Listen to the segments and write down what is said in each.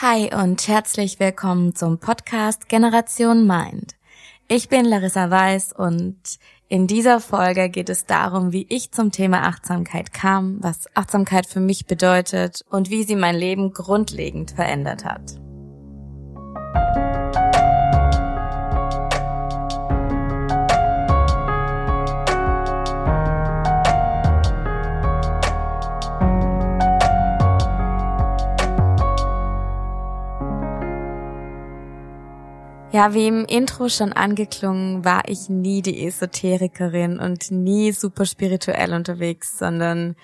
Hi und herzlich willkommen zum Podcast Generation Mind. Ich bin Larissa Weiß und in dieser Folge geht es darum, wie ich zum Thema Achtsamkeit kam, was Achtsamkeit für mich bedeutet und wie sie mein Leben grundlegend verändert hat. Ja, wie im Intro schon angeklungen, war ich nie die Esoterikerin und nie super spirituell unterwegs, sondern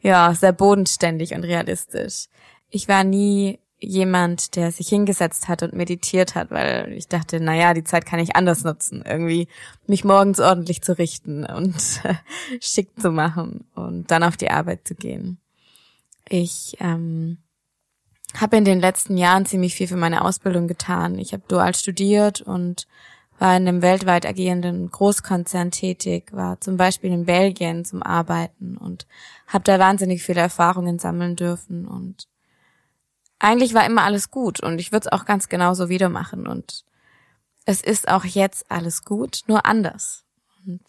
ja, sehr bodenständig und realistisch. Ich war nie jemand, der sich hingesetzt hat und meditiert hat, weil ich dachte, na ja, die Zeit kann ich anders nutzen, irgendwie mich morgens ordentlich zu richten und schick zu machen und dann auf die Arbeit zu gehen. Ich ähm, habe in den letzten Jahren ziemlich viel für meine Ausbildung getan. Ich habe dual studiert und war in einem weltweit agierenden Großkonzern tätig, war zum Beispiel in Belgien zum Arbeiten und habe da wahnsinnig viele Erfahrungen sammeln dürfen und eigentlich war immer alles gut und ich würde es auch ganz genauso wieder machen und es ist auch jetzt alles gut, nur anders. Und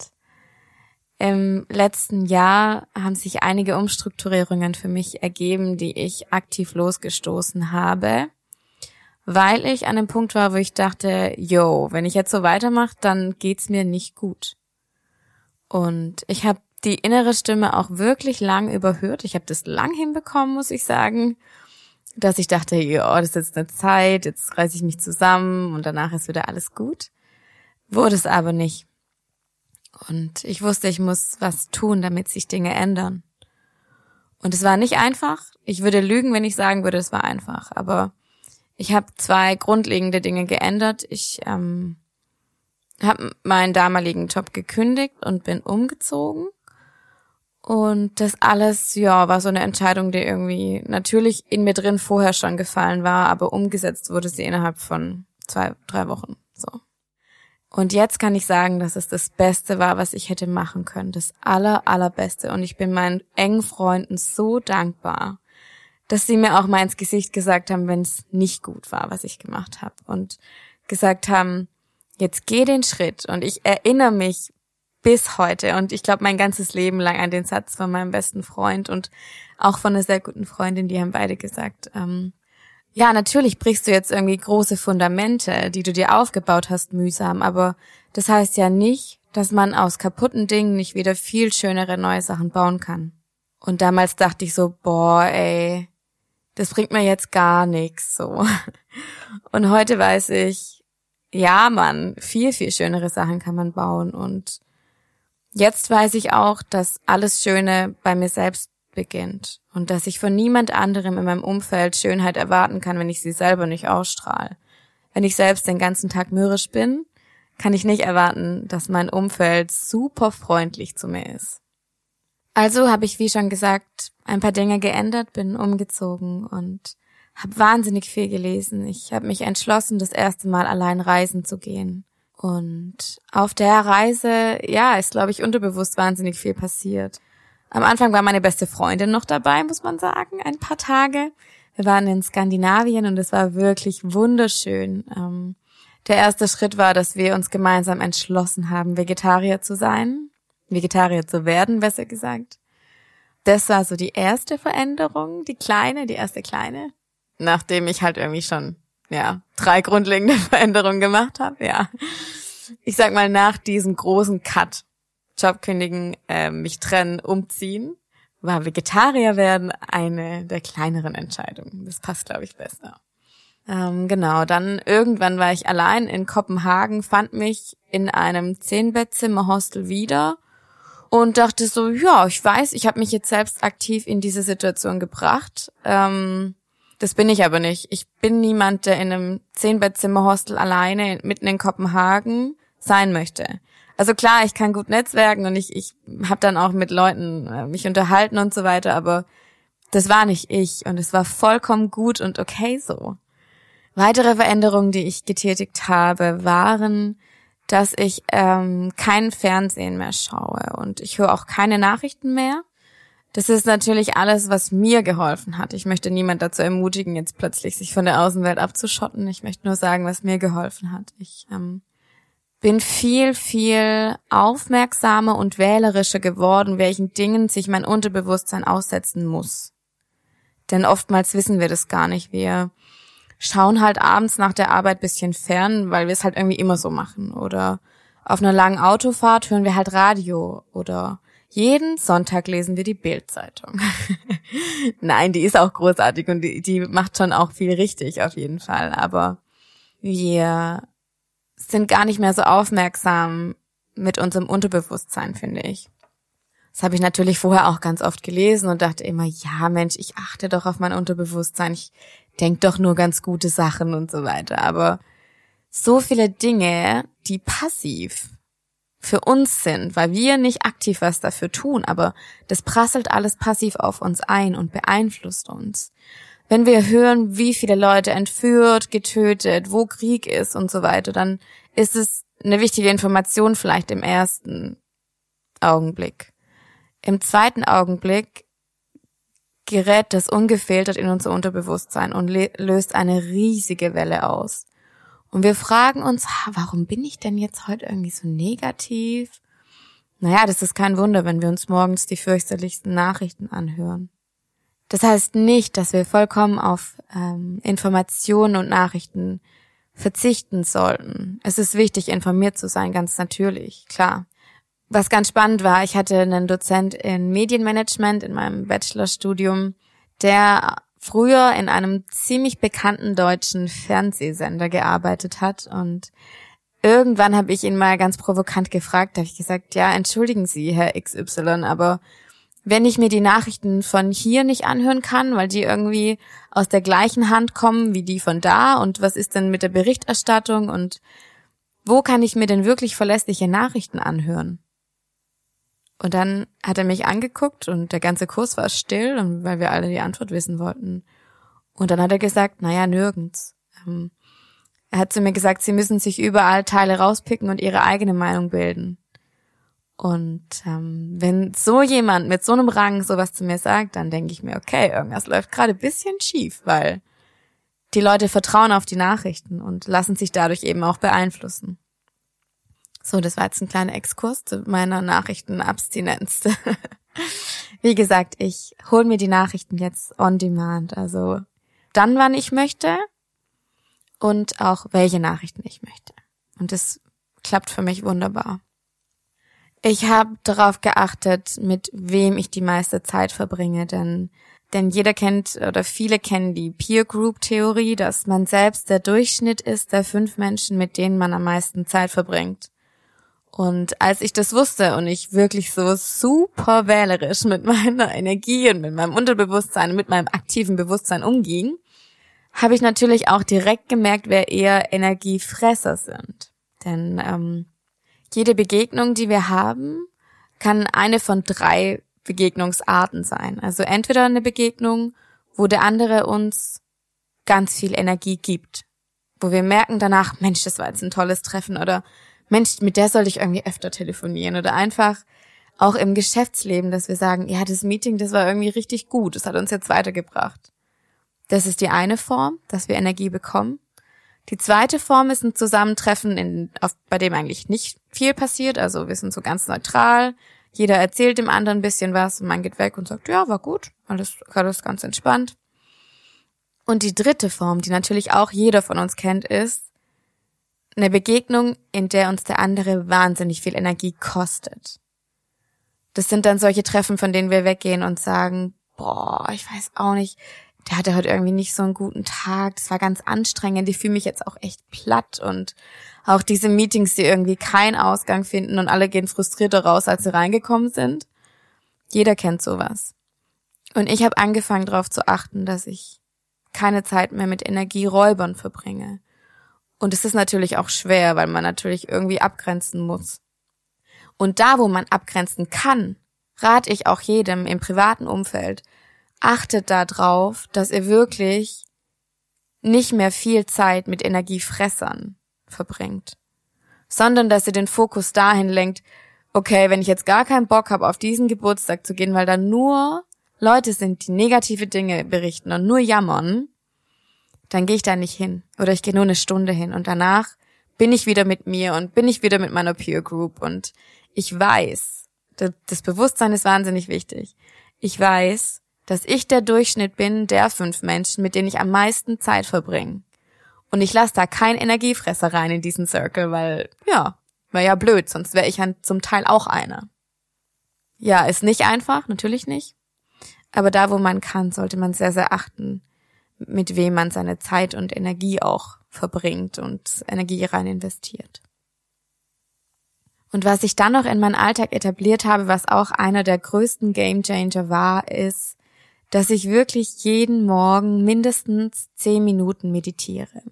im letzten Jahr haben sich einige Umstrukturierungen für mich ergeben, die ich aktiv losgestoßen habe, weil ich an dem Punkt war, wo ich dachte, yo, wenn ich jetzt so weitermache, dann geht's mir nicht gut. Und ich habe die innere Stimme auch wirklich lang überhört. Ich habe das lang hinbekommen, muss ich sagen, dass ich dachte, ja, das ist jetzt eine Zeit, jetzt reiße ich mich zusammen und danach ist wieder alles gut. Wurde es aber nicht. Und ich wusste, ich muss was tun, damit sich Dinge ändern. Und es war nicht einfach. Ich würde lügen, wenn ich sagen würde, es war einfach. Aber ich habe zwei grundlegende Dinge geändert. Ich ähm, habe meinen damaligen Job gekündigt und bin umgezogen. Und das alles, ja, war so eine Entscheidung, die irgendwie natürlich in mir drin vorher schon gefallen war, aber umgesetzt wurde sie innerhalb von zwei, drei Wochen. So. Und jetzt kann ich sagen, dass es das Beste war, was ich hätte machen können. Das aller, allerbeste. Und ich bin meinen engen Freunden so dankbar, dass sie mir auch mal ins Gesicht gesagt haben, wenn es nicht gut war, was ich gemacht habe. Und gesagt haben, jetzt geh den Schritt. Und ich erinnere mich bis heute und ich glaube mein ganzes Leben lang an den Satz von meinem besten Freund und auch von einer sehr guten Freundin, die haben beide gesagt, ähm, ja, natürlich brichst du jetzt irgendwie große Fundamente, die du dir aufgebaut hast, mühsam, aber das heißt ja nicht, dass man aus kaputten Dingen nicht wieder viel schönere neue Sachen bauen kann. Und damals dachte ich so, boah, ey, das bringt mir jetzt gar nichts so. Und heute weiß ich, ja, man, viel, viel schönere Sachen kann man bauen. Und jetzt weiß ich auch, dass alles Schöne bei mir selbst beginnt und dass ich von niemand anderem in meinem Umfeld Schönheit erwarten kann, wenn ich sie selber nicht ausstrahle. Wenn ich selbst den ganzen Tag mürrisch bin, kann ich nicht erwarten, dass mein Umfeld super freundlich zu mir ist. Also habe ich, wie schon gesagt, ein paar Dinge geändert, bin umgezogen und habe wahnsinnig viel gelesen. Ich habe mich entschlossen, das erste Mal allein reisen zu gehen. Und auf der Reise, ja, ist, glaube ich, unterbewusst wahnsinnig viel passiert. Am Anfang war meine beste Freundin noch dabei, muss man sagen, ein paar Tage. Wir waren in Skandinavien und es war wirklich wunderschön. Ähm, der erste Schritt war, dass wir uns gemeinsam entschlossen haben, Vegetarier zu sein, Vegetarier zu werden, besser gesagt. Das war so die erste Veränderung, die kleine, die erste kleine, nachdem ich halt irgendwie schon ja drei grundlegende Veränderungen gemacht habe. Ja, ich sag mal nach diesem großen Cut Job kündigen, äh, mich trennen, umziehen, war Vegetarier werden eine der kleineren Entscheidungen. Das passt, glaube ich, besser. Ähm, genau, dann irgendwann war ich allein in Kopenhagen, fand mich in einem Zehnbettzimmer-Hostel wieder und dachte so, ja, ich weiß, ich habe mich jetzt selbst aktiv in diese Situation gebracht. Ähm, das bin ich aber nicht. Ich bin niemand, der in einem Zehnbettzimmer-Hostel alleine mitten in Kopenhagen sein möchte. Also klar, ich kann gut netzwerken und ich, ich habe dann auch mit Leuten äh, mich unterhalten und so weiter, aber das war nicht ich und es war vollkommen gut und okay so. Weitere Veränderungen, die ich getätigt habe, waren, dass ich ähm, kein Fernsehen mehr schaue und ich höre auch keine Nachrichten mehr. Das ist natürlich alles, was mir geholfen hat. Ich möchte niemand dazu ermutigen, jetzt plötzlich sich von der Außenwelt abzuschotten. Ich möchte nur sagen, was mir geholfen hat. Ich ähm, bin viel, viel aufmerksamer und wählerischer geworden, welchen Dingen sich mein Unterbewusstsein aussetzen muss. Denn oftmals wissen wir das gar nicht. Wir schauen halt abends nach der Arbeit bisschen fern, weil wir es halt irgendwie immer so machen. Oder auf einer langen Autofahrt hören wir halt Radio oder jeden Sonntag lesen wir die Bildzeitung. Nein, die ist auch großartig und die, die macht schon auch viel richtig auf jeden Fall. Aber wir sind gar nicht mehr so aufmerksam mit unserem Unterbewusstsein, finde ich. Das habe ich natürlich vorher auch ganz oft gelesen und dachte immer, ja Mensch, ich achte doch auf mein Unterbewusstsein, ich denke doch nur ganz gute Sachen und so weiter. Aber so viele Dinge, die passiv für uns sind, weil wir nicht aktiv was dafür tun, aber das prasselt alles passiv auf uns ein und beeinflusst uns. Wenn wir hören, wie viele Leute entführt, getötet, wo Krieg ist und so weiter, dann ist es eine wichtige Information vielleicht im ersten Augenblick. Im zweiten Augenblick gerät das ungefiltert in unser Unterbewusstsein und löst eine riesige Welle aus. Und wir fragen uns, warum bin ich denn jetzt heute irgendwie so negativ? Naja, das ist kein Wunder, wenn wir uns morgens die fürchterlichsten Nachrichten anhören. Das heißt nicht, dass wir vollkommen auf ähm, Informationen und Nachrichten verzichten sollten. Es ist wichtig, informiert zu sein, ganz natürlich, klar. Was ganz spannend war, ich hatte einen Dozent in Medienmanagement in meinem Bachelorstudium, der früher in einem ziemlich bekannten deutschen Fernsehsender gearbeitet hat und irgendwann habe ich ihn mal ganz provokant gefragt, habe ich gesagt, ja, entschuldigen Sie, Herr XY, aber wenn ich mir die Nachrichten von hier nicht anhören kann, weil die irgendwie aus der gleichen Hand kommen wie die von da und was ist denn mit der Berichterstattung und wo kann ich mir denn wirklich verlässliche Nachrichten anhören? Und dann hat er mich angeguckt und der ganze Kurs war still, weil wir alle die Antwort wissen wollten. Und dann hat er gesagt, naja, nirgends. Ähm, er hat zu mir gesagt, sie müssen sich überall Teile rauspicken und ihre eigene Meinung bilden. Und ähm, wenn so jemand mit so einem Rang sowas zu mir sagt, dann denke ich mir, okay, irgendwas läuft gerade bisschen schief, weil die Leute vertrauen auf die Nachrichten und lassen sich dadurch eben auch beeinflussen. So, das war jetzt ein kleiner Exkurs zu meiner Nachrichtenabstinenz. Wie gesagt, ich hole mir die Nachrichten jetzt on demand, also dann, wann ich möchte und auch welche Nachrichten ich möchte. Und das klappt für mich wunderbar. Ich habe darauf geachtet, mit wem ich die meiste Zeit verbringe, denn denn jeder kennt oder viele kennen die Peer Group Theorie, dass man selbst der Durchschnitt ist der fünf Menschen, mit denen man am meisten Zeit verbringt. Und als ich das wusste und ich wirklich so super wählerisch mit meiner Energie und mit meinem Unterbewusstsein und mit meinem aktiven Bewusstsein umging, habe ich natürlich auch direkt gemerkt, wer eher Energiefresser sind. Denn ähm, jede Begegnung, die wir haben, kann eine von drei Begegnungsarten sein. Also entweder eine Begegnung, wo der andere uns ganz viel Energie gibt, wo wir merken danach, Mensch, das war jetzt ein tolles Treffen oder Mensch, mit der sollte ich irgendwie öfter telefonieren oder einfach auch im Geschäftsleben, dass wir sagen, ja, das Meeting, das war irgendwie richtig gut, das hat uns jetzt weitergebracht. Das ist die eine Form, dass wir Energie bekommen. Die zweite Form ist ein Zusammentreffen, in, auf, bei dem eigentlich nicht viel passiert. Also wir sind so ganz neutral. Jeder erzählt dem anderen ein bisschen was und man geht weg und sagt, ja, war gut, alles, alles ganz entspannt. Und die dritte Form, die natürlich auch jeder von uns kennt, ist, eine Begegnung, in der uns der andere wahnsinnig viel Energie kostet. Das sind dann solche Treffen, von denen wir weggehen und sagen, boah, ich weiß auch nicht, der hatte heute irgendwie nicht so einen guten Tag, das war ganz anstrengend, ich fühle mich jetzt auch echt platt und auch diese Meetings, die irgendwie keinen Ausgang finden und alle gehen frustrierter raus, als sie reingekommen sind. Jeder kennt sowas. Und ich habe angefangen darauf zu achten, dass ich keine Zeit mehr mit Energieräubern verbringe. Und es ist natürlich auch schwer, weil man natürlich irgendwie abgrenzen muss. Und da, wo man abgrenzen kann, rate ich auch jedem im privaten Umfeld, achtet darauf, dass ihr wirklich nicht mehr viel Zeit mit Energiefressern verbringt, sondern dass ihr den Fokus dahin lenkt, okay, wenn ich jetzt gar keinen Bock habe, auf diesen Geburtstag zu gehen, weil da nur Leute sind, die negative Dinge berichten und nur jammern, dann gehe ich da nicht hin. Oder ich gehe nur eine Stunde hin und danach bin ich wieder mit mir und bin ich wieder mit meiner Peer Group und ich weiß, das Bewusstsein ist wahnsinnig wichtig. Ich weiß, dass ich der Durchschnitt bin der fünf Menschen, mit denen ich am meisten Zeit verbringe. Und ich lasse da kein Energiefresser rein in diesen Circle, weil, ja, wäre ja blöd, sonst wäre ich ja zum Teil auch einer. Ja, ist nicht einfach, natürlich nicht. Aber da, wo man kann, sollte man sehr, sehr achten, mit wem man seine Zeit und Energie auch verbringt und Energie rein investiert. Und was ich dann noch in meinen Alltag etabliert habe, was auch einer der größten Gamechanger war, ist, dass ich wirklich jeden Morgen mindestens zehn Minuten meditiere.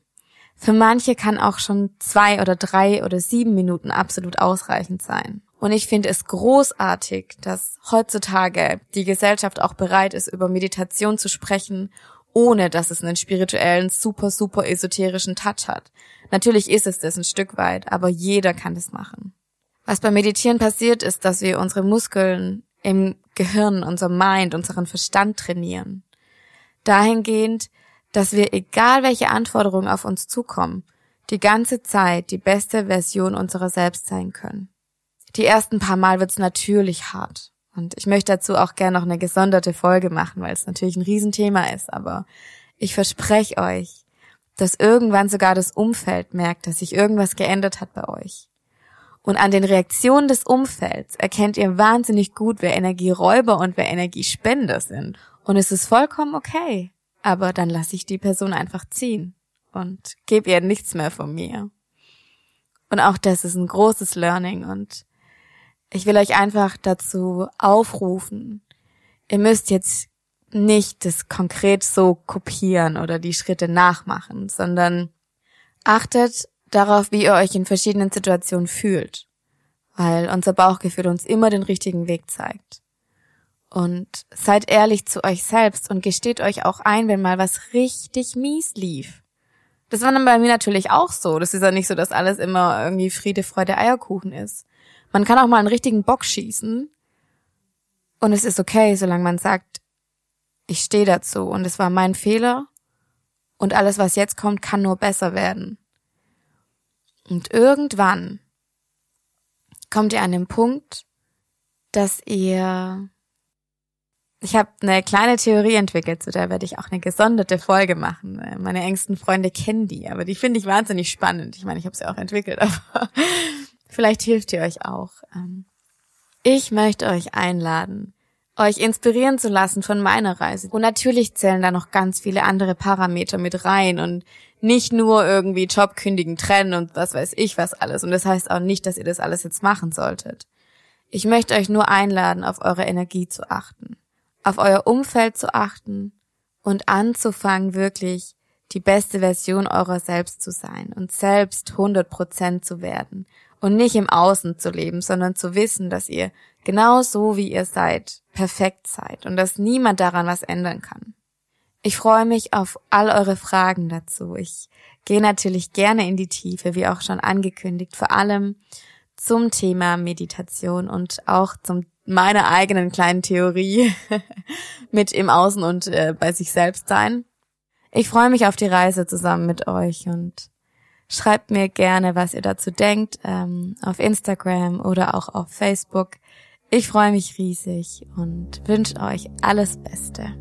Für manche kann auch schon zwei oder drei oder sieben Minuten absolut ausreichend sein. Und ich finde es großartig, dass heutzutage die Gesellschaft auch bereit ist, über Meditation zu sprechen ohne dass es einen spirituellen, super, super esoterischen Touch hat. Natürlich ist es das ein Stück weit, aber jeder kann das machen. Was beim Meditieren passiert, ist, dass wir unsere Muskeln im Gehirn, unser Mind, unseren Verstand trainieren. Dahingehend, dass wir, egal welche Anforderungen auf uns zukommen, die ganze Zeit die beste Version unserer selbst sein können. Die ersten paar Mal wird's natürlich hart. Und ich möchte dazu auch gerne noch eine gesonderte Folge machen, weil es natürlich ein Riesenthema ist. Aber ich verspreche euch, dass irgendwann sogar das Umfeld merkt, dass sich irgendwas geändert hat bei euch. Und an den Reaktionen des Umfelds erkennt ihr wahnsinnig gut, wer Energieräuber und wer Energiespender sind. Und es ist vollkommen okay. Aber dann lasse ich die Person einfach ziehen und gebe ihr nichts mehr von mir. Und auch das ist ein großes Learning und ich will euch einfach dazu aufrufen. Ihr müsst jetzt nicht das konkret so kopieren oder die Schritte nachmachen, sondern achtet darauf, wie ihr euch in verschiedenen Situationen fühlt, weil unser Bauchgefühl uns immer den richtigen Weg zeigt. Und seid ehrlich zu euch selbst und gesteht euch auch ein, wenn mal was richtig mies lief. Das war dann bei mir natürlich auch so. Das ist ja nicht so, dass alles immer irgendwie Friede, Freude, Eierkuchen ist. Man kann auch mal einen richtigen Bock schießen. Und es ist okay, solange man sagt, ich stehe dazu und es war mein Fehler und alles, was jetzt kommt, kann nur besser werden. Und irgendwann kommt ihr an den Punkt, dass ihr ich habe eine kleine Theorie entwickelt, zu der werde ich auch eine gesonderte Folge machen. Meine engsten Freunde kennen die, aber die finde ich wahnsinnig spannend. Ich meine, ich habe sie auch entwickelt, aber Vielleicht hilft ihr euch auch. Ähm, ich möchte euch einladen, euch inspirieren zu lassen von meiner Reise. Und natürlich zählen da noch ganz viele andere Parameter mit rein und nicht nur irgendwie Job kündigen, trennen und was weiß ich was alles. Und das heißt auch nicht, dass ihr das alles jetzt machen solltet. Ich möchte euch nur einladen, auf eure Energie zu achten, auf euer Umfeld zu achten und anzufangen, wirklich die beste Version eurer selbst zu sein und selbst 100 Prozent zu werden und nicht im Außen zu leben, sondern zu wissen, dass ihr genau so wie ihr seid, perfekt seid und dass niemand daran was ändern kann. Ich freue mich auf all eure Fragen dazu. Ich gehe natürlich gerne in die Tiefe, wie auch schon angekündigt, vor allem zum Thema Meditation und auch zum meiner eigenen kleinen Theorie mit im Außen und äh, bei sich selbst sein. Ich freue mich auf die Reise zusammen mit euch und Schreibt mir gerne, was ihr dazu denkt, ähm, auf Instagram oder auch auf Facebook. Ich freue mich riesig und wünsche euch alles Beste.